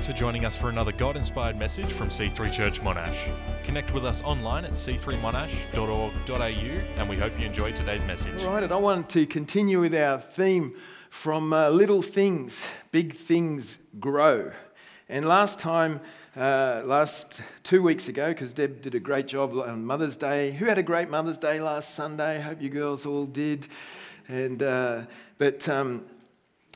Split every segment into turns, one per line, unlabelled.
Thanks for joining us for another God inspired message from C3 Church Monash. Connect with us online at c3monash.org.au and we hope you enjoy today's message.
All right, and I want to continue with our theme from uh, little things, big things grow. And last time, uh, last two weeks ago, because Deb did a great job on Mother's Day. Who had a great Mother's Day last Sunday? Hope you girls all did. And uh, but um,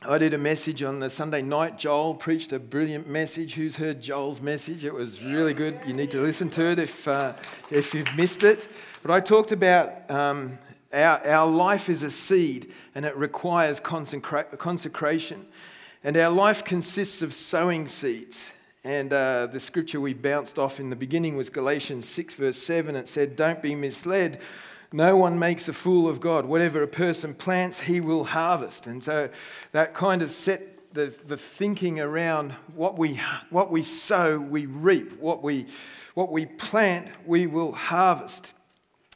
I did a message on the Sunday night. Joel preached a brilliant message. Who's heard Joel's message? It was really good. You need to listen to it if, uh, if you've missed it. But I talked about um, our, our life is a seed and it requires consecra- consecration. And our life consists of sowing seeds. And uh, the scripture we bounced off in the beginning was Galatians 6, verse 7. It said, Don't be misled. No one makes a fool of God. Whatever a person plants, he will harvest. And so that kind of set the, the thinking around what we, what we sow, we reap. What we, what we plant, we will harvest.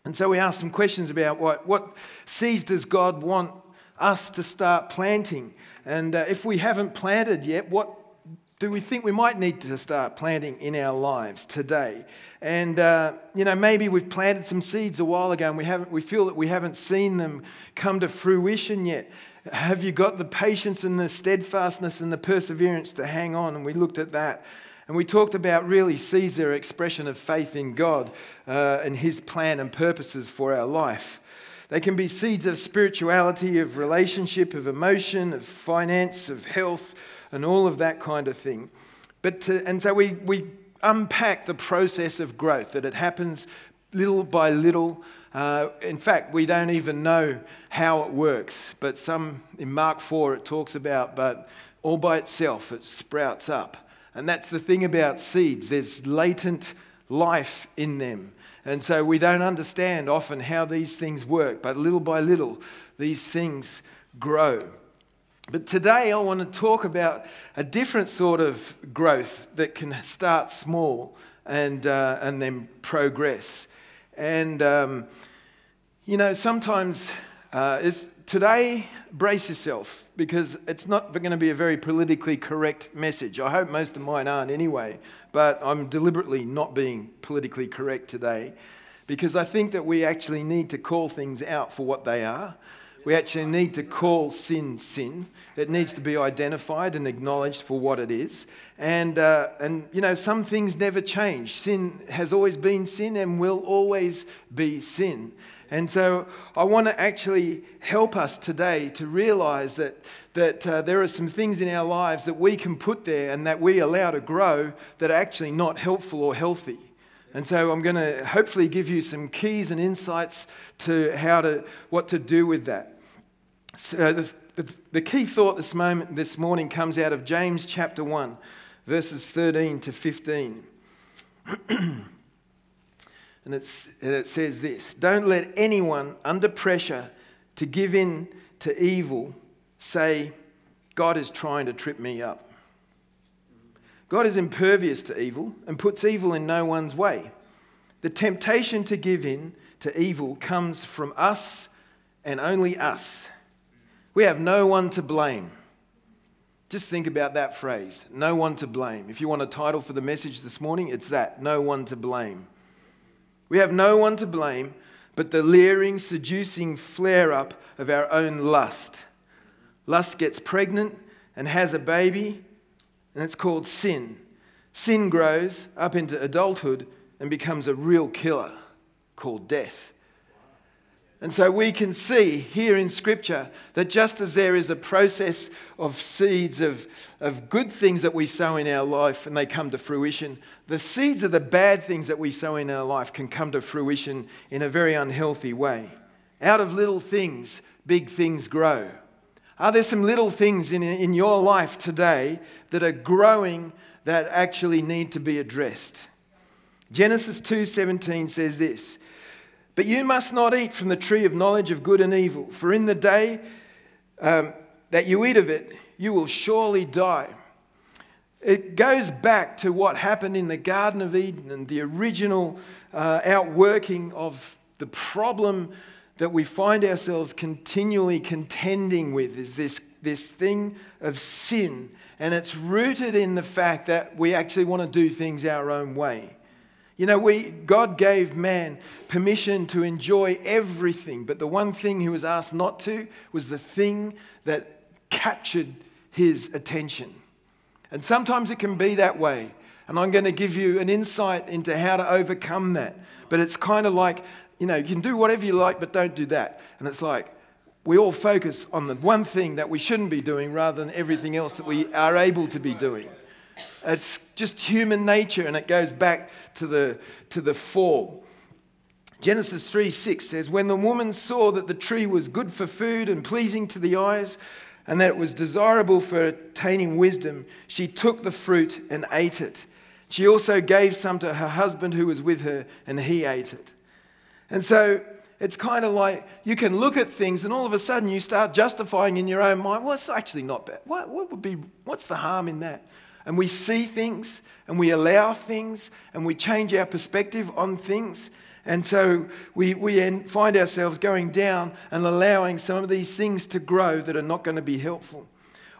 And so we asked some questions about what, what seeds does God want us to start planting? And uh, if we haven't planted yet, what do we think we might need to start planting in our lives today? And, uh, you know, maybe we've planted some seeds a while ago and we, haven't, we feel that we haven't seen them come to fruition yet. Have you got the patience and the steadfastness and the perseverance to hang on? And we looked at that. And we talked about really seeds are expression of faith in God uh, and His plan and purposes for our life. They can be seeds of spirituality, of relationship, of emotion, of finance, of health, and all of that kind of thing. But to, and so we, we unpack the process of growth, that it happens little by little. Uh, in fact, we don't even know how it works. But some, in Mark 4, it talks about, but all by itself, it sprouts up. And that's the thing about seeds there's latent life in them. And so we don't understand often how these things work, but little by little, these things grow. But today I want to talk about a different sort of growth that can start small and, uh, and then progress. And, um, you know, sometimes uh, it's, today, brace yourself because it's not going to be a very politically correct message. I hope most of mine aren't anyway, but I'm deliberately not being politically correct today because I think that we actually need to call things out for what they are we actually need to call sin sin. It needs to be identified and acknowledged for what it is. And, uh, and you know, some things never change. Sin has always been sin and will always be sin. And so I want to actually help us today to realize that, that uh, there are some things in our lives that we can put there and that we allow to grow that are actually not helpful or healthy. And so I'm going to hopefully give you some keys and insights to how to, what to do with that. So uh, the, the, the key thought this, moment, this morning comes out of James chapter 1, verses 13 to 15. and, and it says this Don't let anyone under pressure to give in to evil say, God is trying to trip me up. God is impervious to evil and puts evil in no one's way. The temptation to give in to evil comes from us and only us. We have no one to blame. Just think about that phrase no one to blame. If you want a title for the message this morning, it's that no one to blame. We have no one to blame but the leering, seducing flare up of our own lust. Lust gets pregnant and has a baby, and it's called sin. Sin grows up into adulthood and becomes a real killer called death. And so we can see here in Scripture that just as there is a process of seeds of, of good things that we sow in our life and they come to fruition, the seeds of the bad things that we sow in our life can come to fruition in a very unhealthy way. Out of little things, big things grow. Are there some little things in, in your life today that are growing that actually need to be addressed? Genesis 2:17 says this, "But you must not eat from the tree of knowledge of good and evil, for in the day um, that you eat of it, you will surely die." It goes back to what happened in the Garden of Eden and the original uh, outworking of the problem that we find ourselves continually contending with is this, this thing of sin And it's rooted in the fact that we actually want to do things our own way. You know, we, God gave man permission to enjoy everything, but the one thing he was asked not to was the thing that captured his attention. And sometimes it can be that way. And I'm going to give you an insight into how to overcome that. But it's kind of like, you know, you can do whatever you like, but don't do that. And it's like, we all focus on the one thing that we shouldn't be doing rather than everything else that we are able to be doing. It's just human nature, and it goes back to the, to the fall. Genesis 3 6 says, When the woman saw that the tree was good for food and pleasing to the eyes, and that it was desirable for attaining wisdom, she took the fruit and ate it. She also gave some to her husband who was with her, and he ate it. And so it's kind of like you can look at things and all of a sudden you start justifying in your own mind, well, it's actually not bad. What, what would be, what's the harm in that? And we see things and we allow things and we change our perspective on things. And so we, we find ourselves going down and allowing some of these things to grow that are not going to be helpful.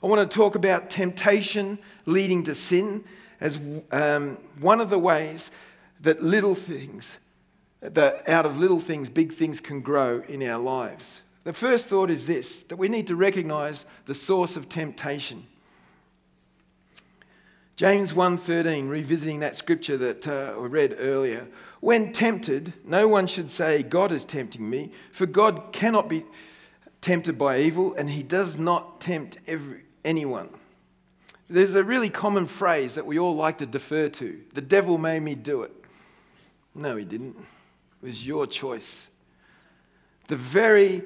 I want to talk about temptation leading to sin as um, one of the ways that little things that out of little things, big things can grow in our lives. The first thought is this that we need to recognize the source of temptation. James 1:13 revisiting that scripture that uh, I read earlier. When tempted no one should say God is tempting me for God cannot be tempted by evil and he does not tempt every, anyone. There's a really common phrase that we all like to defer to. The devil made me do it. No he didn't was your choice. The very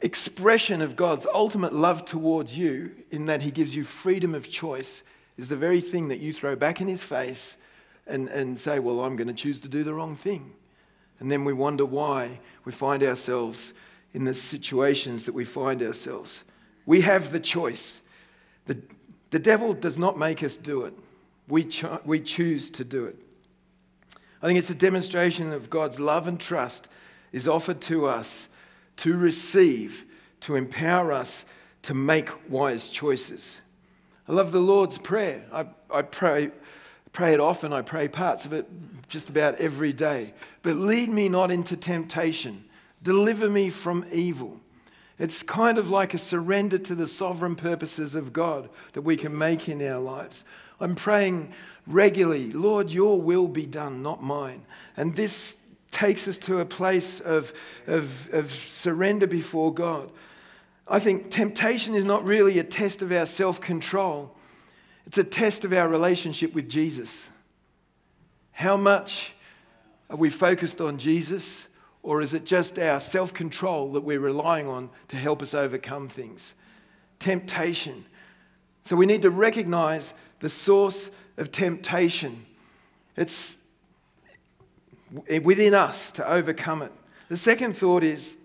expression of God's ultimate love towards you, in that He gives you freedom of choice, is the very thing that you throw back in His face and, and say, Well, I'm going to choose to do the wrong thing. And then we wonder why we find ourselves in the situations that we find ourselves. We have the choice. The, the devil does not make us do it, we, cho- we choose to do it. I think it's a demonstration of God's love and trust is offered to us to receive, to empower us to make wise choices. I love the Lord's Prayer. I, I pray, pray it often, I pray parts of it just about every day. But lead me not into temptation, deliver me from evil. It's kind of like a surrender to the sovereign purposes of God that we can make in our lives. I'm praying regularly, Lord, your will be done, not mine. And this takes us to a place of, of, of surrender before God. I think temptation is not really a test of our self control, it's a test of our relationship with Jesus. How much are we focused on Jesus, or is it just our self control that we're relying on to help us overcome things? Temptation. So we need to recognize the source of temptation. It's within us to overcome it. The second thought is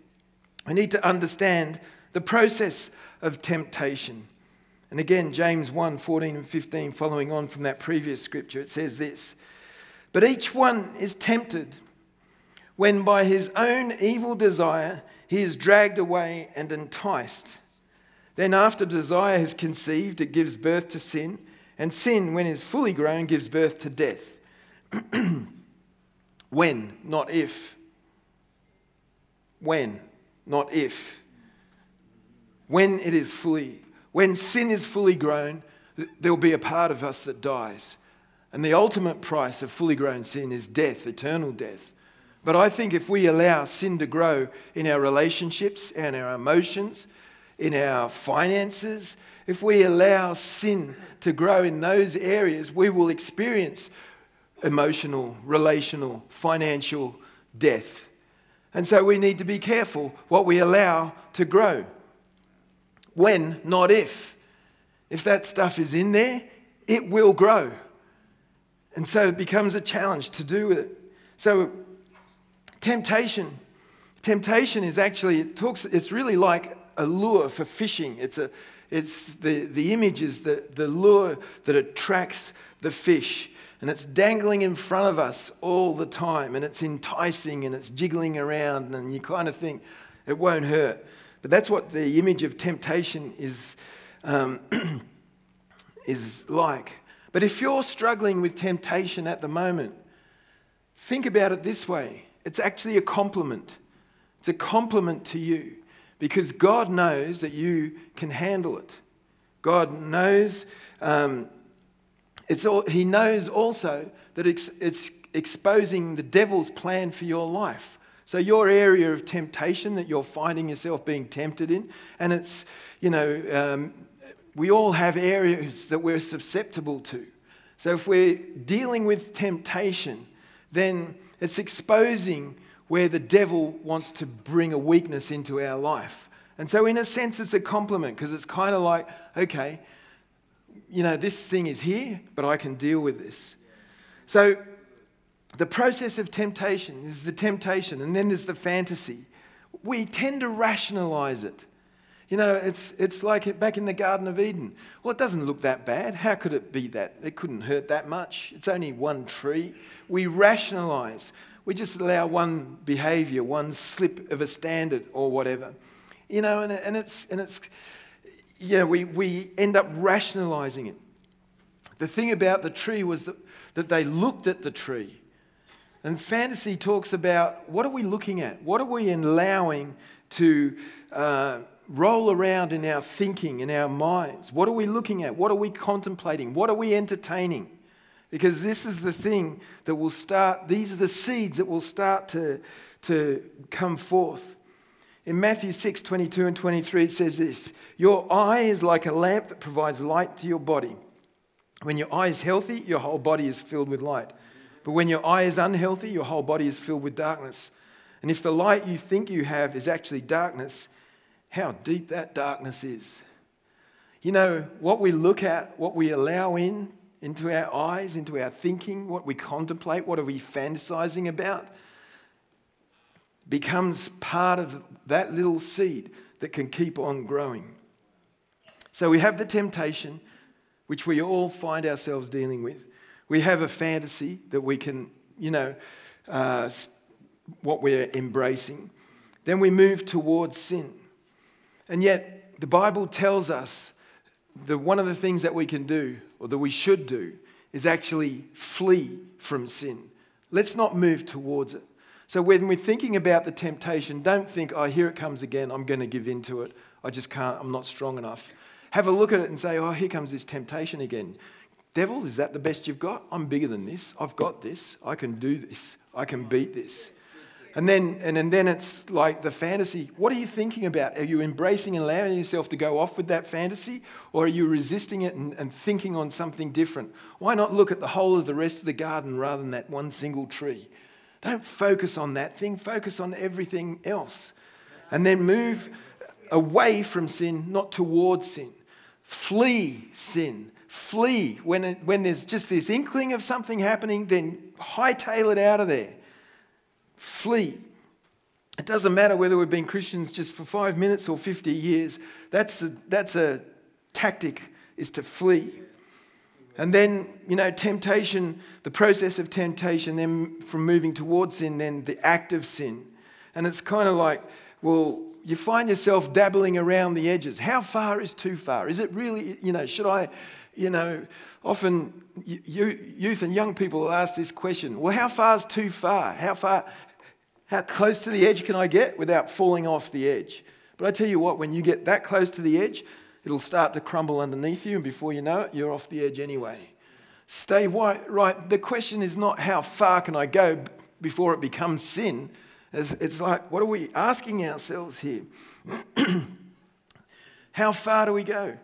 we need to understand the process of temptation. And again, James 1 14 and 15, following on from that previous scripture, it says this But each one is tempted when by his own evil desire he is dragged away and enticed. Then, after desire has conceived, it gives birth to sin. And sin, when is fully grown, gives birth to death. when, not if. When, not if. When it is fully, when sin is fully grown, there will be a part of us that dies. And the ultimate price of fully grown sin is death, eternal death. But I think if we allow sin to grow in our relationships and our emotions, in our finances, if we allow sin to grow in those areas, we will experience emotional, relational, financial death. And so we need to be careful what we allow to grow. When, not if. If that stuff is in there, it will grow. And so it becomes a challenge to do with it. So temptation, temptation is actually, it talks, it's really like a lure for fishing. It's, a, it's the, the image is the, the lure that attracts the fish. And it's dangling in front of us all the time. And it's enticing and it's jiggling around. And you kind of think it won't hurt. But that's what the image of temptation is, um, is like. But if you're struggling with temptation at the moment, think about it this way it's actually a compliment. It's a compliment to you because God knows that you can handle it. God knows, um, it's all, He knows also that it's, it's exposing the devil's plan for your life. So, your area of temptation that you're finding yourself being tempted in, and it's, you know, um, we all have areas that we're susceptible to. So, if we're dealing with temptation, then it's exposing where the devil wants to bring a weakness into our life. And so, in a sense, it's a compliment because it's kind of like, okay, you know, this thing is here, but I can deal with this. So, the process of temptation is the temptation, and then there's the fantasy. We tend to rationalize it. You know, it's, it's like back in the Garden of Eden. Well, it doesn't look that bad. How could it be that? It couldn't hurt that much. It's only one tree. We rationalize. We just allow one behavior, one slip of a standard or whatever. You know, and, and it's, and it's yeah, we, we end up rationalizing it. The thing about the tree was that, that they looked at the tree and fantasy talks about what are we looking at? What are we allowing to uh, roll around in our thinking, in our minds? What are we looking at? What are we contemplating? What are we entertaining? Because this is the thing that will start, these are the seeds that will start to, to come forth. In Matthew 6 22 and 23, it says this Your eye is like a lamp that provides light to your body. When your eye is healthy, your whole body is filled with light. But when your eye is unhealthy, your whole body is filled with darkness. And if the light you think you have is actually darkness, how deep that darkness is. You know, what we look at, what we allow in into our eyes, into our thinking, what we contemplate, what are we fantasizing about, becomes part of that little seed that can keep on growing. So we have the temptation, which we all find ourselves dealing with. We have a fantasy that we can, you know, uh, what we're embracing. Then we move towards sin. And yet, the Bible tells us that one of the things that we can do, or that we should do, is actually flee from sin. Let's not move towards it. So, when we're thinking about the temptation, don't think, oh, here it comes again, I'm going to give in to it. I just can't, I'm not strong enough. Have a look at it and say, oh, here comes this temptation again. Devil, is that the best you've got? I'm bigger than this. I've got this. I can do this. I can beat this. And then, and, and then it's like the fantasy. What are you thinking about? Are you embracing and allowing yourself to go off with that fantasy? Or are you resisting it and, and thinking on something different? Why not look at the whole of the rest of the garden rather than that one single tree? Don't focus on that thing, focus on everything else. And then move away from sin, not towards sin. Flee sin flee. When, it, when there's just this inkling of something happening, then hightail it out of there. Flee. It doesn't matter whether we've been Christians just for five minutes or 50 years. That's a, that's a tactic, is to flee. And then, you know, temptation, the process of temptation, then from moving towards sin, then the act of sin. And it's kind of like, well, you find yourself dabbling around the edges. How far is too far? Is it really, you know, should I you know, often youth and young people ask this question well, how far is too far? How far, how close to the edge can I get without falling off the edge? But I tell you what, when you get that close to the edge, it'll start to crumble underneath you, and before you know it, you're off the edge anyway. Stay white, right. The question is not how far can I go before it becomes sin. It's like, what are we asking ourselves here? how far do we go?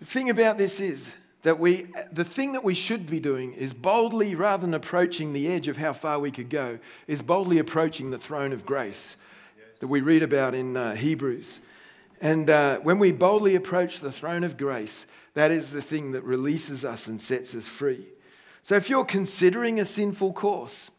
The thing about this is that we, the thing that we should be doing is boldly, rather than approaching the edge of how far we could go, is boldly approaching the throne of grace yes. that we read about in uh, Hebrews. And uh, when we boldly approach the throne of grace, that is the thing that releases us and sets us free. So if you're considering a sinful course,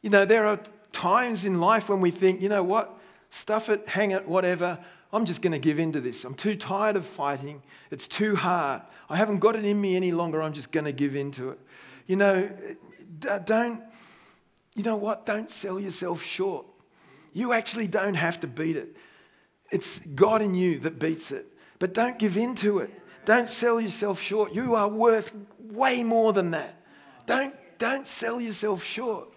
you know, there are times in life when we think, you know what, stuff it, hang it, whatever. I'm just going to give in to this. I'm too tired of fighting. It's too hard. I haven't got it in me any longer. I'm just going to give in to it. You know, don't, you know what? Don't sell yourself short. You actually don't have to beat it. It's God in you that beats it. But don't give in to it. Don't sell yourself short. You are worth way more than that. Don't, don't sell yourself short.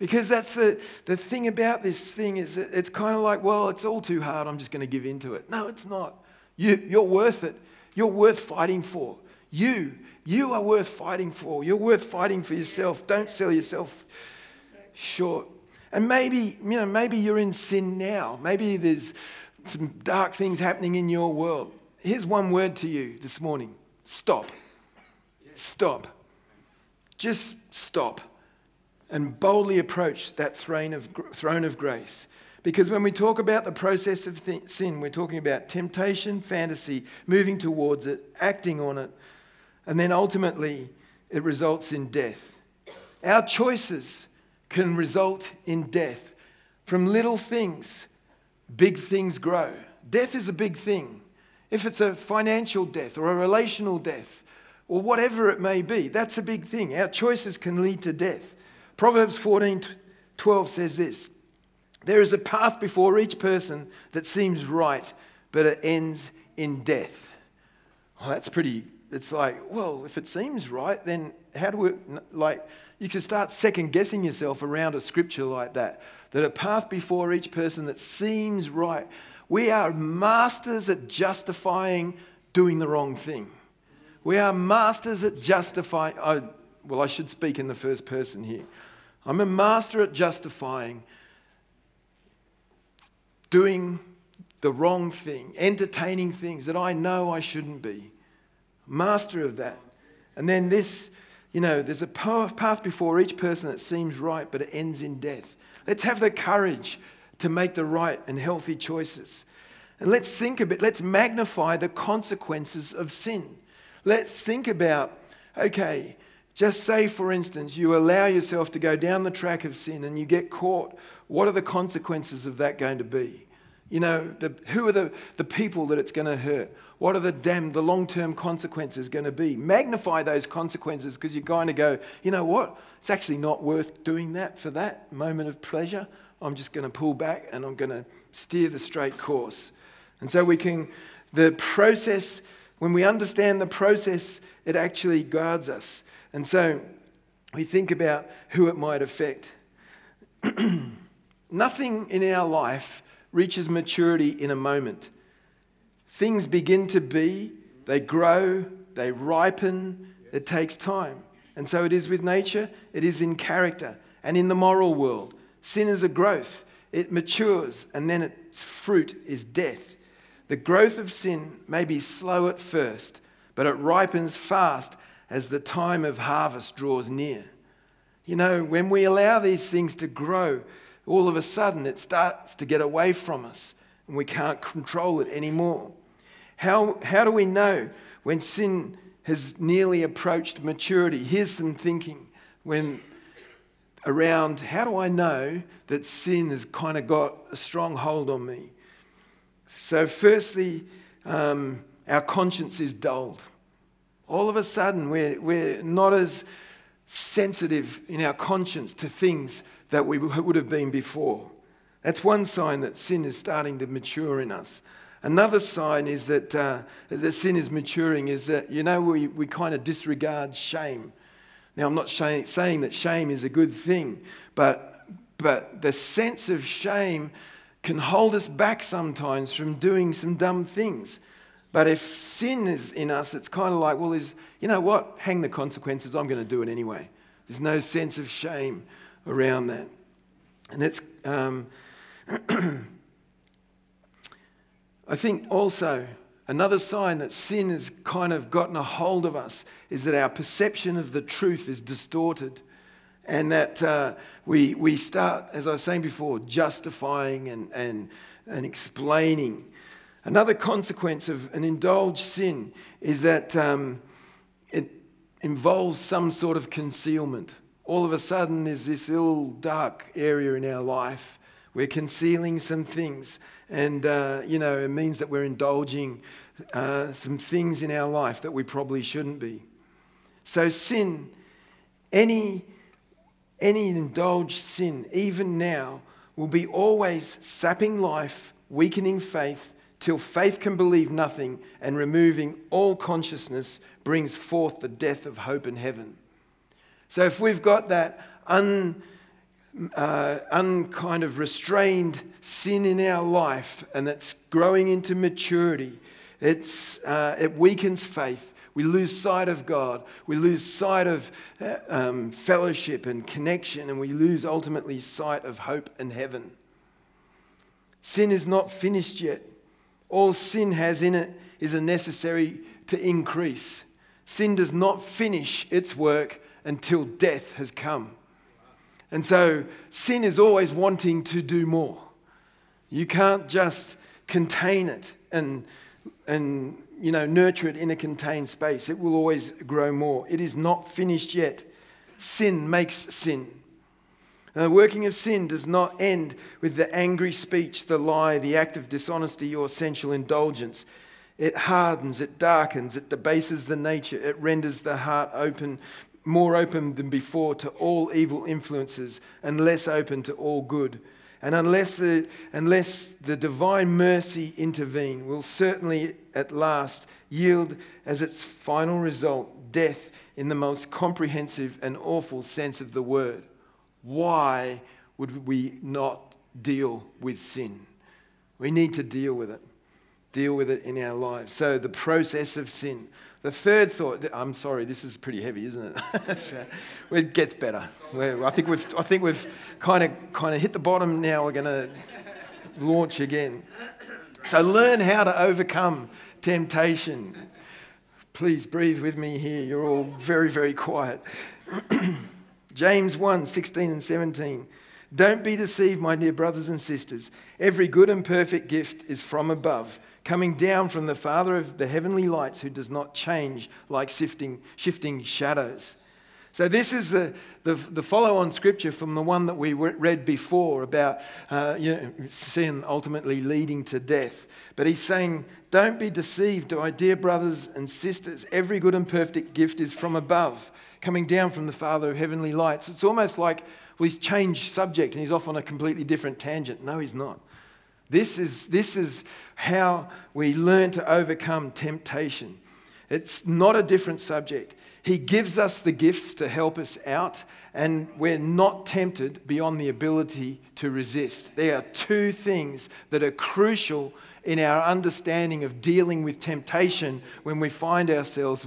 Because that's the, the thing about this thing is it's kind of like, well, it's all too hard. I'm just going to give in to it. No, it's not. You, you're worth it. You're worth fighting for. You, you are worth fighting for. You're worth fighting for yourself. Don't sell yourself short. And maybe, you know, maybe you're in sin now. Maybe there's some dark things happening in your world. Here's one word to you this morning stop. Stop. Just stop and boldly approach that throne of, throne of grace. Because when we talk about the process of th- sin, we're talking about temptation, fantasy, moving towards it, acting on it, and then ultimately it results in death. Our choices can result in death. From little things, big things grow. Death is a big thing. If it's a financial death or a relational death or whatever it may be, that's a big thing. Our choices can lead to death. Proverbs 14 12 says this There is a path before each person that seems right, but it ends in death. Well, that's pretty, it's like, well, if it seems right, then how do we, like, you can start second guessing yourself around a scripture like that. That a path before each person that seems right. We are masters at justifying doing the wrong thing. We are masters at justifying. Oh, well, I should speak in the first person here. I'm a master at justifying doing the wrong thing, entertaining things that I know I shouldn't be. Master of that. And then this you know, there's a path before each person that seems right, but it ends in death. Let's have the courage to make the right and healthy choices. And let's think a bit, let's magnify the consequences of sin. Let's think about, okay, just say, for instance, you allow yourself to go down the track of sin and you get caught. What are the consequences of that going to be? You know, the, who are the, the people that it's going to hurt? What are the damn, the long term consequences going to be? Magnify those consequences because you're going to go, you know what? It's actually not worth doing that for that moment of pleasure. I'm just going to pull back and I'm going to steer the straight course. And so we can, the process, when we understand the process, it actually guards us. And so we think about who it might affect. Nothing in our life reaches maturity in a moment. Things begin to be, they grow, they ripen, it takes time. And so it is with nature, it is in character, and in the moral world. Sin is a growth, it matures, and then its fruit is death. The growth of sin may be slow at first, but it ripens fast as the time of harvest draws near. You know, when we allow these things to grow, all of a sudden it starts to get away from us and we can't control it anymore. How, how do we know when sin has nearly approached maturity? Here's some thinking when around how do I know that sin has kind of got a strong hold on me? So, firstly, um, our conscience is dulled. All of a sudden, we're, we're not as sensitive in our conscience to things that we would have been before. That's one sign that sin is starting to mature in us. Another sign is that, uh, sin is maturing is that, you know, we, we kind of disregard shame. Now, I'm not sh- saying that shame is a good thing, but, but the sense of shame can hold us back sometimes from doing some dumb things. But if sin is in us, it's kind of like, well, is, you know what? Hang the consequences. I'm going to do it anyway. There's no sense of shame around that. And it's, um, I think also another sign that sin has kind of gotten a hold of us is that our perception of the truth is distorted. And that uh, we, we start, as I was saying before, justifying and, and, and explaining. Another consequence of an indulged sin is that um, it involves some sort of concealment all of a sudden there's this little dark area in our life. We're concealing some things, and uh, you know, it means that we're indulging uh, some things in our life that we probably shouldn't be. So, sin, any, any indulged sin, even now, will be always sapping life, weakening faith, till faith can believe nothing, and removing all consciousness brings forth the death of hope in heaven. So if we've got that un, uh, unkind of restrained sin in our life and that's growing into maturity, it's, uh, it weakens faith. We lose sight of God. We lose sight of uh, um, fellowship and connection, and we lose ultimately sight of hope and heaven. Sin is not finished yet. All sin has in it is a necessary to increase. Sin does not finish its work until death has come. And so sin is always wanting to do more. You can't just contain it and, and you know, nurture it in a contained space. It will always grow more. It is not finished yet. Sin makes sin. And the working of sin does not end with the angry speech, the lie, the act of dishonesty, or sensual indulgence. It hardens, it darkens, it debases the nature, it renders the heart open, more open than before to all evil influences and less open to all good. And unless the, unless the divine mercy intervene, will certainly at last yield as its final result death in the most comprehensive and awful sense of the word. Why would we not deal with sin? We need to deal with it, deal with it in our lives. So, the process of sin. The third thought, I'm sorry, this is pretty heavy, isn't it? so, it gets better. I think we've, I think we've kind of, kind of hit the bottom now. We're going to launch again. So learn how to overcome temptation. Please breathe with me here. You're all very, very quiet. James 1 16 and 17. Don't be deceived, my dear brothers and sisters. Every good and perfect gift is from above coming down from the Father of the heavenly lights, who does not change like shifting, shifting shadows. So, this is the, the, the follow on scripture from the one that we read before about uh, you know, sin ultimately leading to death. But he's saying, Don't be deceived, my dear brothers and sisters. Every good and perfect gift is from above, coming down from the Father of heavenly lights. It's almost like, well, he's changed subject and he's off on a completely different tangent. No, he's not. This is, this is how we learn to overcome temptation. It's not a different subject. He gives us the gifts to help us out, and we're not tempted beyond the ability to resist. There are two things that are crucial in our understanding of dealing with temptation when we find ourselves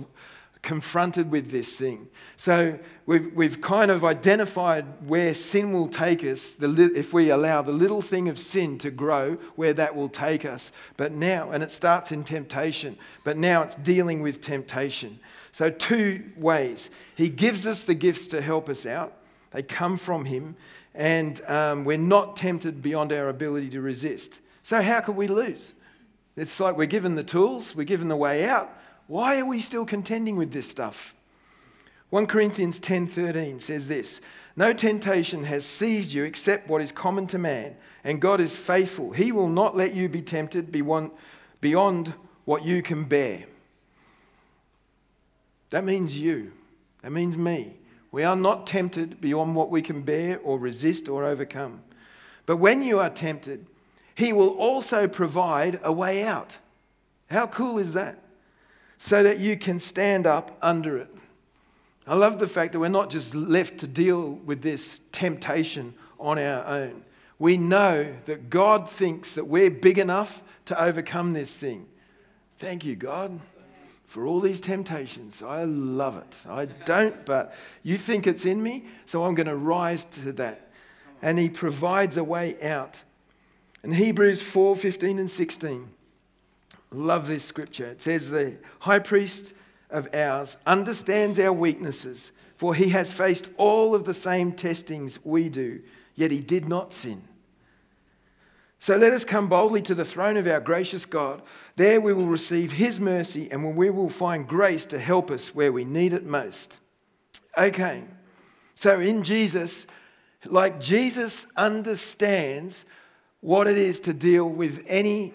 confronted with this thing. So we've, we've kind of identified where sin will take us, the, if we allow the little thing of sin to grow, where that will take us. But now, and it starts in temptation, but now it's dealing with temptation. So, two ways. He gives us the gifts to help us out, they come from Him, and um, we're not tempted beyond our ability to resist. So, how could we lose? It's like we're given the tools, we're given the way out why are we still contending with this stuff? 1 Corinthians 10:13 says this, "No temptation has seized you except what is common to man, and God is faithful. He will not let you be tempted beyond what you can bear." That means you. That means me. We are not tempted beyond what we can bear or resist or overcome. But when you are tempted, he will also provide a way out. How cool is that? so that you can stand up under it. I love the fact that we're not just left to deal with this temptation on our own. We know that God thinks that we're big enough to overcome this thing. Thank you, God, for all these temptations. I love it. I don't, but you think it's in me, so I'm going to rise to that. And He provides a way out. In Hebrews 4 15 and 16, Love this scripture. It says, The high priest of ours understands our weaknesses, for he has faced all of the same testings we do, yet he did not sin. So let us come boldly to the throne of our gracious God. There we will receive his mercy and we will find grace to help us where we need it most. Okay, so in Jesus, like Jesus understands what it is to deal with any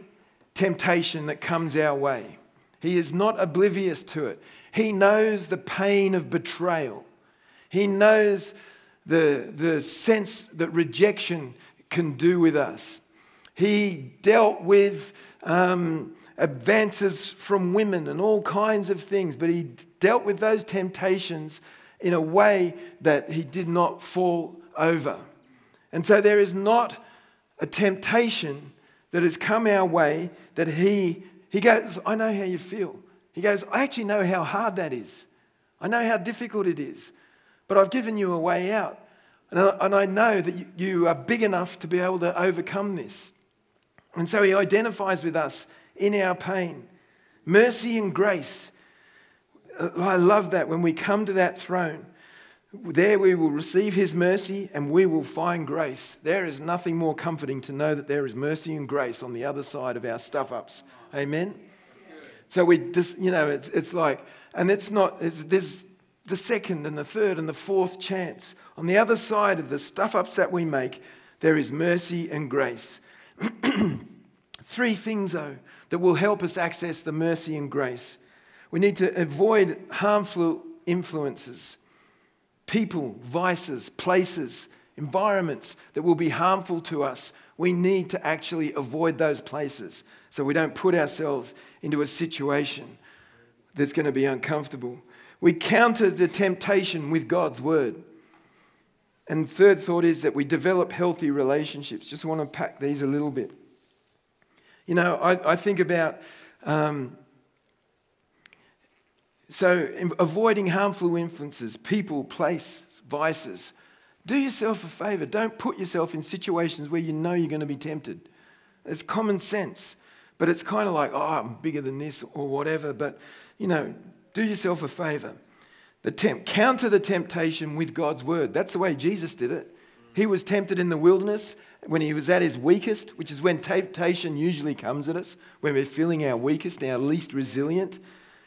temptation that comes our way. He is not oblivious to it. He knows the pain of betrayal. He knows the, the sense that rejection can do with us. He dealt with um, advances from women and all kinds of things, but he dealt with those temptations in a way that he did not fall over. And so there is not a temptation that has come our way that he, he goes, I know how you feel. He goes, I actually know how hard that is. I know how difficult it is, but I've given you a way out. And I, and I know that you, you are big enough to be able to overcome this. And so he identifies with us in our pain. Mercy and grace. I love that when we come to that throne. There we will receive his mercy and we will find grace. There is nothing more comforting to know that there is mercy and grace on the other side of our stuff ups. Amen? So we just, you know, it's, it's like, and it's not, it's, there's the second and the third and the fourth chance. On the other side of the stuff ups that we make, there is mercy and grace. Three things, though, that will help us access the mercy and grace. We need to avoid harmful influences people, vices, places, environments that will be harmful to us, we need to actually avoid those places so we don't put ourselves into a situation that's going to be uncomfortable. We counter the temptation with God's word. And third thought is that we develop healthy relationships. Just want to pack these a little bit. You know, I, I think about um, so, avoiding harmful influences, people, places, vices. Do yourself a favor. Don't put yourself in situations where you know you're going to be tempted. It's common sense, but it's kind of like, oh, I'm bigger than this or whatever. But, you know, do yourself a favor. The counter the temptation with God's word. That's the way Jesus did it. He was tempted in the wilderness when he was at his weakest, which is when temptation usually comes at us, when we're feeling our weakest, our least resilient.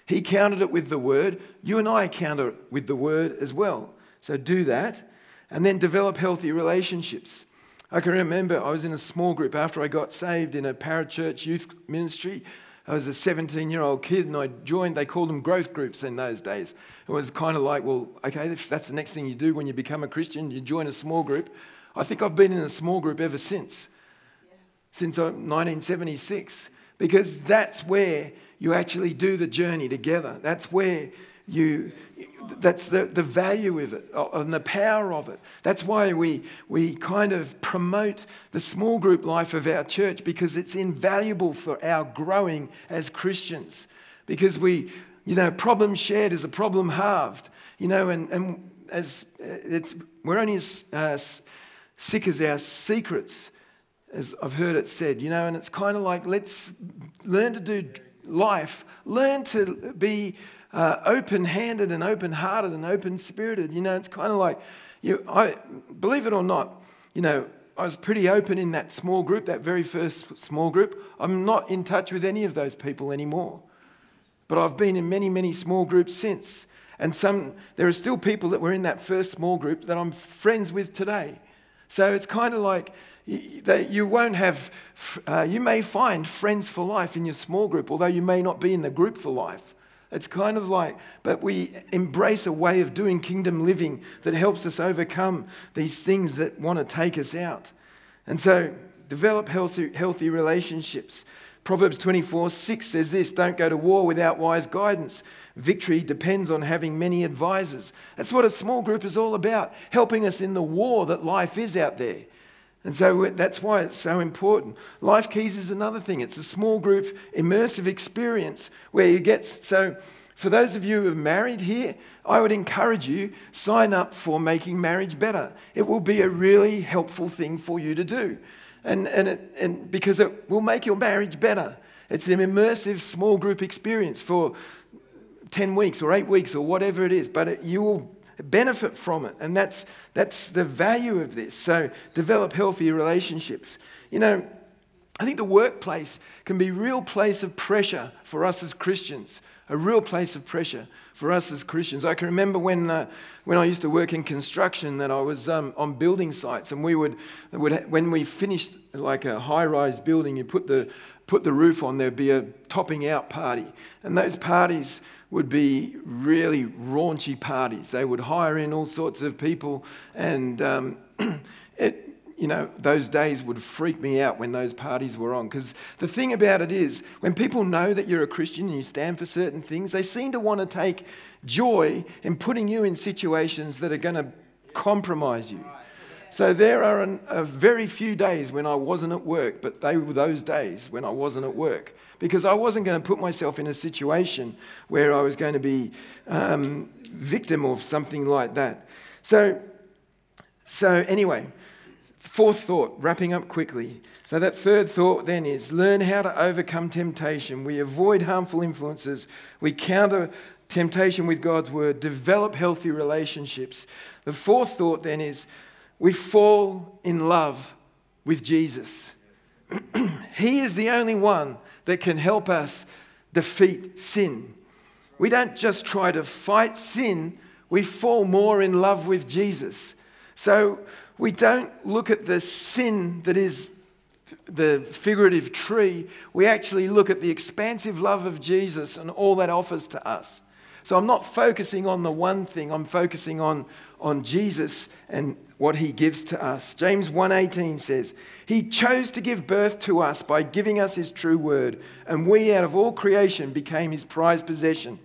He countered it with the word. You and I counter it with the word as well. So do that and then develop healthy relationships. I can remember I was in a small group after I got saved in a parachurch youth ministry. I was a 17 year old kid and I joined, they called them growth groups in those days. It was kind of like, well, okay, that's the next thing you do when you become a Christian, you join a small group. I think I've been in a small group ever since, since uh, 1976, because that's where you actually do the journey together. That's where you, that's the, the value of it and the power of it. That's why we, we kind of promote the small group life of our church because it's invaluable for our growing as Christians. Because we, you know, problem shared is a problem halved, you know, and, and as it's, we're only as uh, sick as our secrets, as I've heard it said, you know, and it's kind of like let's learn to do life, learn to be uh, open handed and open hearted and open spirited. You know, it's kind of like, you, I, believe it or not, you know, I was pretty open in that small group, that very first small group. I'm not in touch with any of those people anymore. But I've been in many, many small groups since. And some, there are still people that were in that first small group that I'm friends with today. So it's kind of like, that you won't have, uh, you may find friends for life in your small group, although you may not be in the group for life. It's kind of like, but we embrace a way of doing kingdom living that helps us overcome these things that want to take us out. And so, develop healthy, healthy relationships. Proverbs 24 6 says this Don't go to war without wise guidance. Victory depends on having many advisors. That's what a small group is all about, helping us in the war that life is out there. And so that's why it's so important. Life Keys is another thing. It's a small group, immersive experience where you get. So, for those of you who are married here, I would encourage you sign up for Making Marriage Better. It will be a really helpful thing for you to do, and and it, and because it will make your marriage better. It's an immersive small group experience for ten weeks or eight weeks or whatever it is, but it, you will benefit from it. And that's, that's the value of this. So develop healthy relationships. You know, I think the workplace can be a real place of pressure for us as Christians, a real place of pressure for us as Christians. I can remember when, uh, when I used to work in construction that I was um, on building sites and we would, would when we finished like a high-rise building, you put the, put the roof on, there'd be a topping out party. And those parties would be really raunchy parties. They would hire in all sorts of people, and um, it, you know, those days would freak me out when those parties were on. Because the thing about it is, when people know that you're a Christian and you stand for certain things, they seem to want to take joy in putting you in situations that are going to compromise you. So there are an, a very few days when I wasn't at work, but they were those days when I wasn't at work because I wasn't going to put myself in a situation where I was going to be um, victim of something like that. So, so anyway, fourth thought, wrapping up quickly. So that third thought then is learn how to overcome temptation. We avoid harmful influences. We counter temptation with God's word. Develop healthy relationships. The fourth thought then is we fall in love with Jesus. he is the only one that can help us defeat sin. We don't just try to fight sin, we fall more in love with Jesus. So we don't look at the sin that is the figurative tree, we actually look at the expansive love of Jesus and all that offers to us. So I'm not focusing on the one thing, I'm focusing on, on Jesus and what he gives to us. James 1:18 says, "He chose to give birth to us by giving us his true word, and we out of all creation became his prized possession."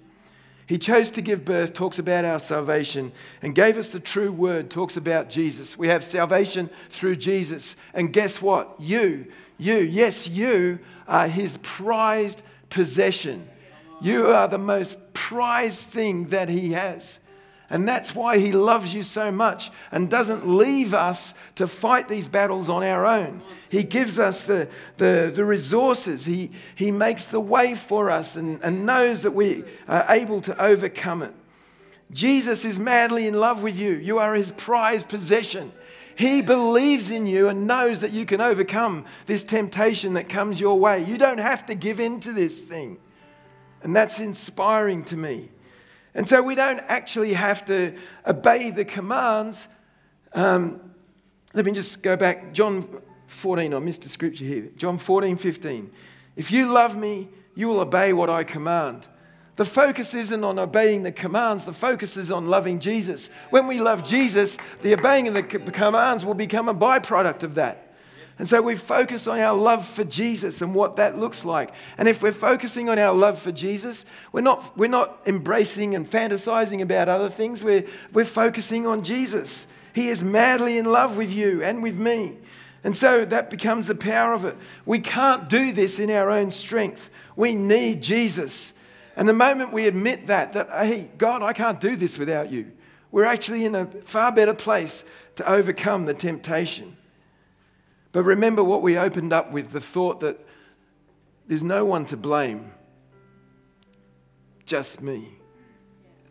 He chose to give birth, talks about our salvation, and gave us the true word, talks about Jesus. We have salvation through Jesus. And guess what? You, you, yes, you are his prized possession. You are the most prized thing that He has. And that's why He loves you so much and doesn't leave us to fight these battles on our own. He gives us the, the, the resources, he, he makes the way for us and, and knows that we are able to overcome it. Jesus is madly in love with you. You are His prized possession. He believes in you and knows that you can overcome this temptation that comes your way. You don't have to give in to this thing. And that's inspiring to me. And so we don't actually have to obey the commands. Um, let me just go back. John 14, I missed a scripture here. John 14, 15. If you love me, you will obey what I command. The focus isn't on obeying the commands, the focus is on loving Jesus. When we love Jesus, the obeying of the commands will become a byproduct of that. And so we focus on our love for Jesus and what that looks like. And if we're focusing on our love for Jesus, we're not, we're not embracing and fantasizing about other things. We're, we're focusing on Jesus. He is madly in love with you and with me. And so that becomes the power of it. We can't do this in our own strength. We need Jesus. And the moment we admit that, that, hey, God, I can't do this without you, we're actually in a far better place to overcome the temptation. But remember what we opened up with the thought that there's no one to blame, just me.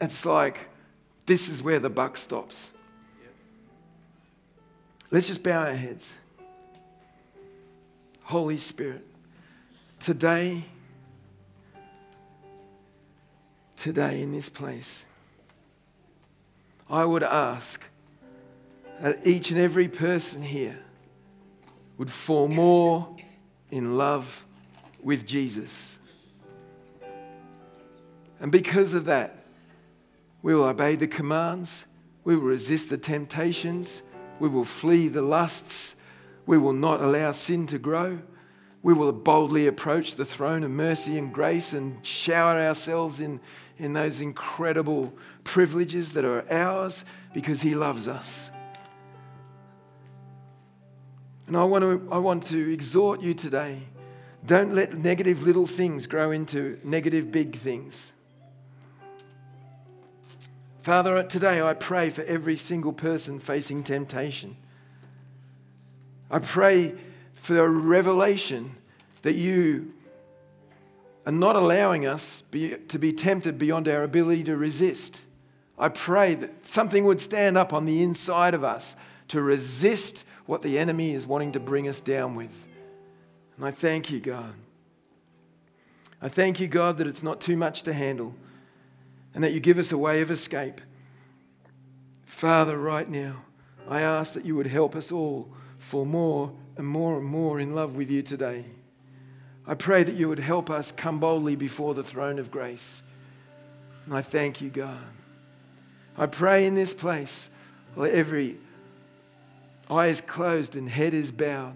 It's like this is where the buck stops. Let's just bow our heads. Holy Spirit, today, today in this place, I would ask that each and every person here would fall more in love with Jesus. And because of that, we will obey the commands, we will resist the temptations, we will flee the lusts, we will not allow sin to grow. We will boldly approach the throne of mercy and grace and shower ourselves in, in those incredible privileges that are ours because He loves us. And I want to, I want to exhort you today don't let negative little things grow into negative big things. Father, today I pray for every single person facing temptation. I pray for a revelation that you are not allowing us be, to be tempted beyond our ability to resist. I pray that something would stand up on the inside of us to resist what the enemy is wanting to bring us down with. And I thank you, God. I thank you, God, that it's not too much to handle and that you give us a way of escape. Father, right now, I ask that you would help us all for more and more and more in love with you today. I pray that you would help us come boldly before the throne of grace. And I thank you, God. I pray in this place, let every eyes closed and head is bowed.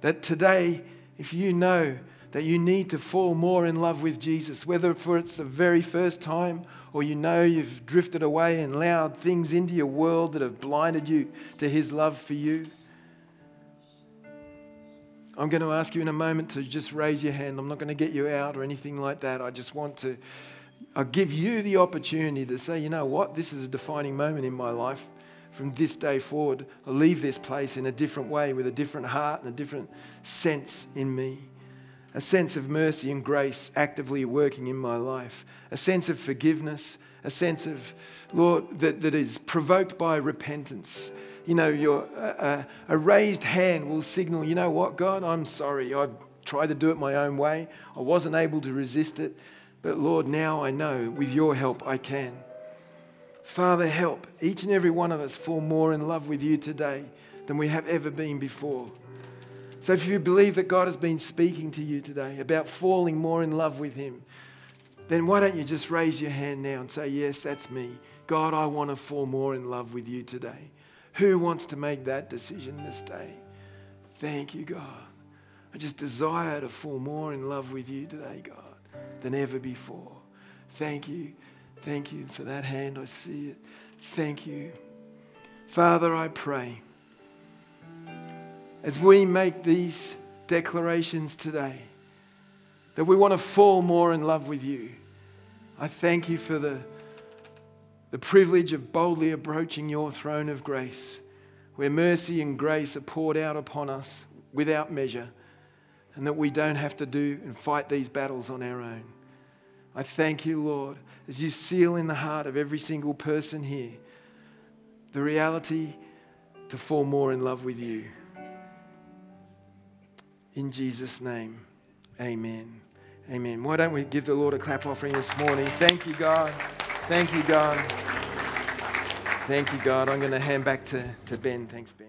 That today, if you know that you need to fall more in love with Jesus, whether for it's the very first time or you know you've drifted away and allowed things into your world that have blinded you to his love for you. I'm going to ask you in a moment to just raise your hand. I'm not going to get you out or anything like that. I just want to I'll give you the opportunity to say, you know what, this is a defining moment in my life. From this day forward, I'll leave this place in a different way with a different heart and a different sense in me. A sense of mercy and grace actively working in my life. A sense of forgiveness. A sense of, Lord, that, that is provoked by repentance. You know, your, a raised hand will signal, you know what, God, I'm sorry. I've tried to do it my own way. I wasn't able to resist it. But Lord, now I know with your help I can. Father, help each and every one of us fall more in love with you today than we have ever been before. So if you believe that God has been speaking to you today about falling more in love with Him, then why don't you just raise your hand now and say, Yes, that's me. God, I want to fall more in love with you today. Who wants to make that decision this day? Thank you, God. I just desire to fall more in love with you today, God than ever before. Thank you. Thank you for that hand. I see it. Thank you. Father, I pray as we make these declarations today that we want to fall more in love with you. I thank you for the, the privilege of boldly approaching your throne of grace, where mercy and grace are poured out upon us without measure and that we don't have to do and fight these battles on our own. I thank you, Lord, as you seal in the heart of every single person here the reality to fall more in love with you. In Jesus' name, amen. Amen. Why don't we give the Lord a clap offering this morning? Thank you, God. Thank you, God. Thank you, God. I'm going to hand back to, to Ben. Thanks, Ben.